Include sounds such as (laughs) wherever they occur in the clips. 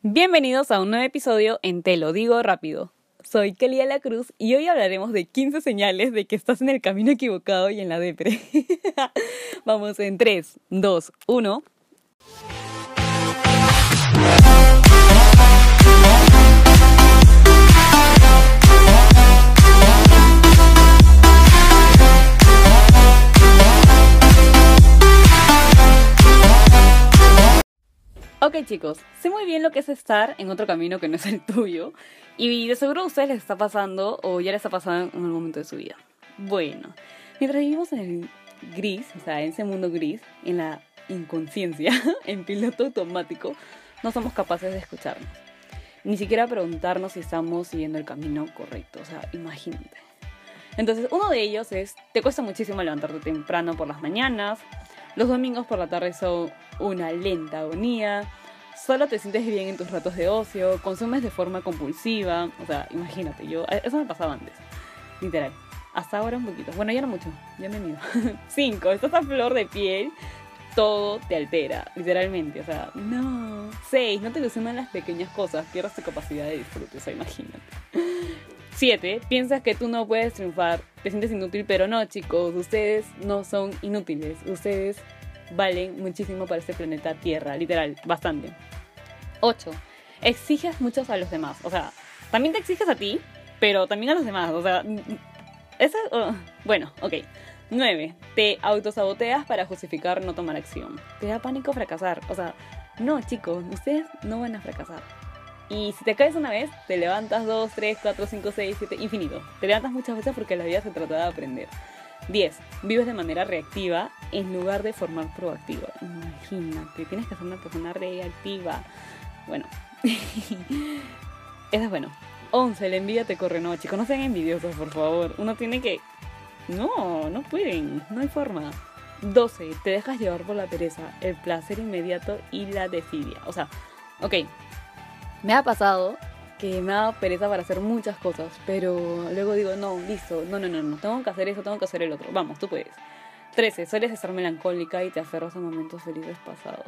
Bienvenidos a un nuevo episodio en Te lo digo rápido. Soy de la Cruz y hoy hablaremos de 15 señales de que estás en el camino equivocado y en la depre. (laughs) Vamos en 3, 2, 1. Ok chicos, sé muy bien lo que es estar en otro camino que no es el tuyo y de seguro a ustedes les está pasando o ya les está pasando en un momento de su vida. Bueno, mientras vivimos en el gris, o sea, en ese mundo gris, en la inconsciencia, (laughs) en piloto automático, no somos capaces de escucharnos. Ni siquiera preguntarnos si estamos siguiendo el camino correcto, o sea, imagínate. Entonces, uno de ellos es, te cuesta muchísimo levantarte temprano por las mañanas, los domingos por la tarde son una lenta agonía, solo te sientes bien en tus ratos de ocio, consumes de forma compulsiva, o sea, imagínate, yo, eso me pasaba antes, literal. Hasta ahora un poquito. Bueno, ya no mucho, ya me mido. (laughs) Cinco, estás a flor de piel, todo te altera, literalmente. O sea, no. Seis, no te ilusionan las pequeñas cosas, pierdes tu capacidad de disfrute, o sea, imagínate. 7. Piensas que tú no puedes triunfar, te sientes inútil, pero no, chicos, ustedes no son inútiles. Ustedes valen muchísimo para este planeta Tierra, literal, bastante. 8. Exiges mucho a los demás. O sea, también te exiges a ti, pero también a los demás. O sea, eso, uh, bueno, ok. 9. Te autosaboteas para justificar no tomar acción. Te da pánico fracasar. O sea, no, chicos, ustedes no van a fracasar. Y si te caes una vez, te levantas 2, 3, 4, 5, 6, 7, infinito. Te levantas muchas veces porque la vida se trata de aprender. 10. Vives de manera reactiva en lugar de formar proactiva. Imagínate, tienes que ser una persona reactiva. Bueno, (laughs) eso es bueno. 11. La envidia te corre. No, chicos, no sean envidiosos, por favor. Uno tiene que... No, no pueden. No hay forma. 12. Te dejas llevar por la pereza, el placer inmediato y la desidia. O sea, ok, me ha pasado que me dado pereza para hacer muchas cosas, pero luego digo, no, listo, no, no, no, no, tengo que hacer eso, tengo que hacer el otro. Vamos, tú puedes. 13. Sueles estar melancólica y te aferras a momentos felices pasados.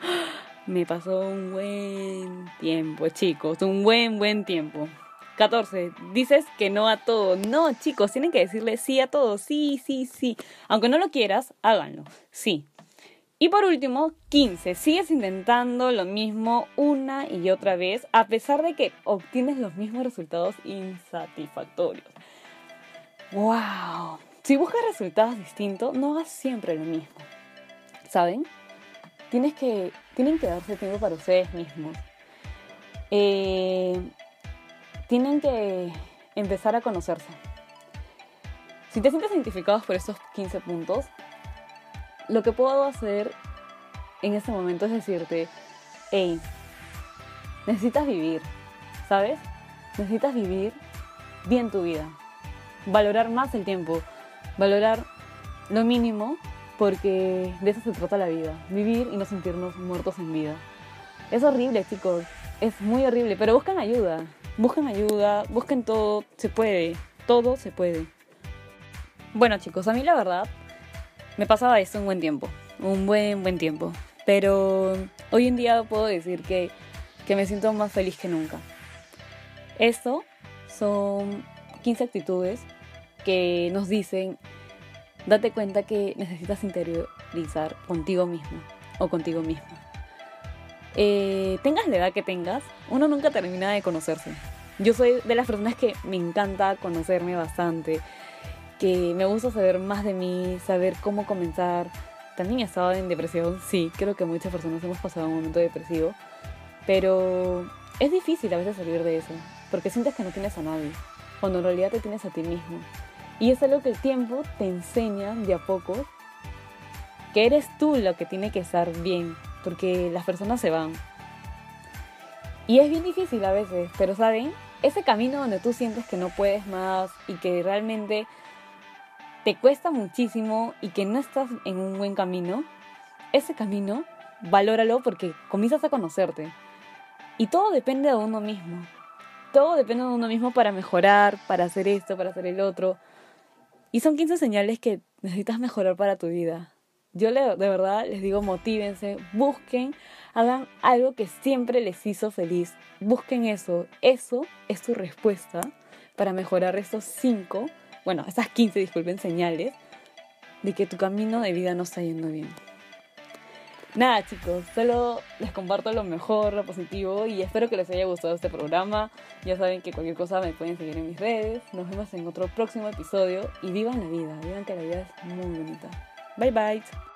(gasps) Me pasó un buen tiempo, chicos, un buen, buen tiempo. 14. Dices que no a todo. No, chicos, tienen que decirle sí a todo. Sí, sí, sí. Aunque no lo quieras, háganlo. Sí. Y por último, 15. Sigues intentando lo mismo una y otra vez a pesar de que obtienes los mismos resultados insatisfactorios. ¡Wow! Si buscas resultados distintos, no hagas siempre lo mismo. ¿Saben? Tienes que, tienen que darse tiempo para ustedes mismos. Eh, tienen que empezar a conocerse. Si te sientes identificados por estos 15 puntos, lo que puedo hacer en este momento es decirte, hey, necesitas vivir, ¿sabes? Necesitas vivir bien tu vida, valorar más el tiempo, valorar lo mínimo, porque de eso se trata la vida, vivir y no sentirnos muertos en vida. Es horrible, chicos, es muy horrible, pero buscan ayuda, busquen ayuda, busquen todo, se puede, todo se puede. Bueno chicos, a mí la verdad me pasaba esto un buen tiempo, un buen, buen tiempo. Pero hoy en día puedo decir que, que me siento más feliz que nunca. Esto son 15 actitudes que nos dicen, date cuenta que necesitas interiorizar contigo mismo o contigo misma. Eh, tengas la edad que tengas, uno nunca termina de conocerse. Yo soy de las personas que me encanta conocerme bastante que me gusta saber más de mí, saber cómo comenzar. También he estado en depresión, sí, creo que muchas personas hemos pasado un momento depresivo, pero es difícil a veces salir de eso, porque sientes que no tienes a nadie, cuando en realidad te tienes a ti mismo. Y es algo que el tiempo te enseña de a poco, que eres tú lo que tiene que estar bien, porque las personas se van. Y es bien difícil a veces, pero ¿saben? Ese camino donde tú sientes que no puedes más y que realmente te cuesta muchísimo y que no estás en un buen camino, ese camino, valóralo porque comienzas a conocerte. Y todo depende de uno mismo. todo depende de uno mismo para mejorar, para hacer esto, para hacer el otro. Y son 15 señales que necesitas mejorar para tu vida. Yo de verdad les digo, motívense, busquen, hagan algo que siempre les hizo feliz. Busquen eso. Eso es tu respuesta para mejorar estos 5, bueno, estas 15, disculpen, señales de que tu camino de vida no está yendo bien. Nada chicos, solo les comparto lo mejor, lo positivo y espero que les haya gustado este programa. Ya saben que cualquier cosa me pueden seguir en mis redes. Nos vemos en otro próximo episodio y vivan la vida, vivan que la vida es muy bonita. Bye bye.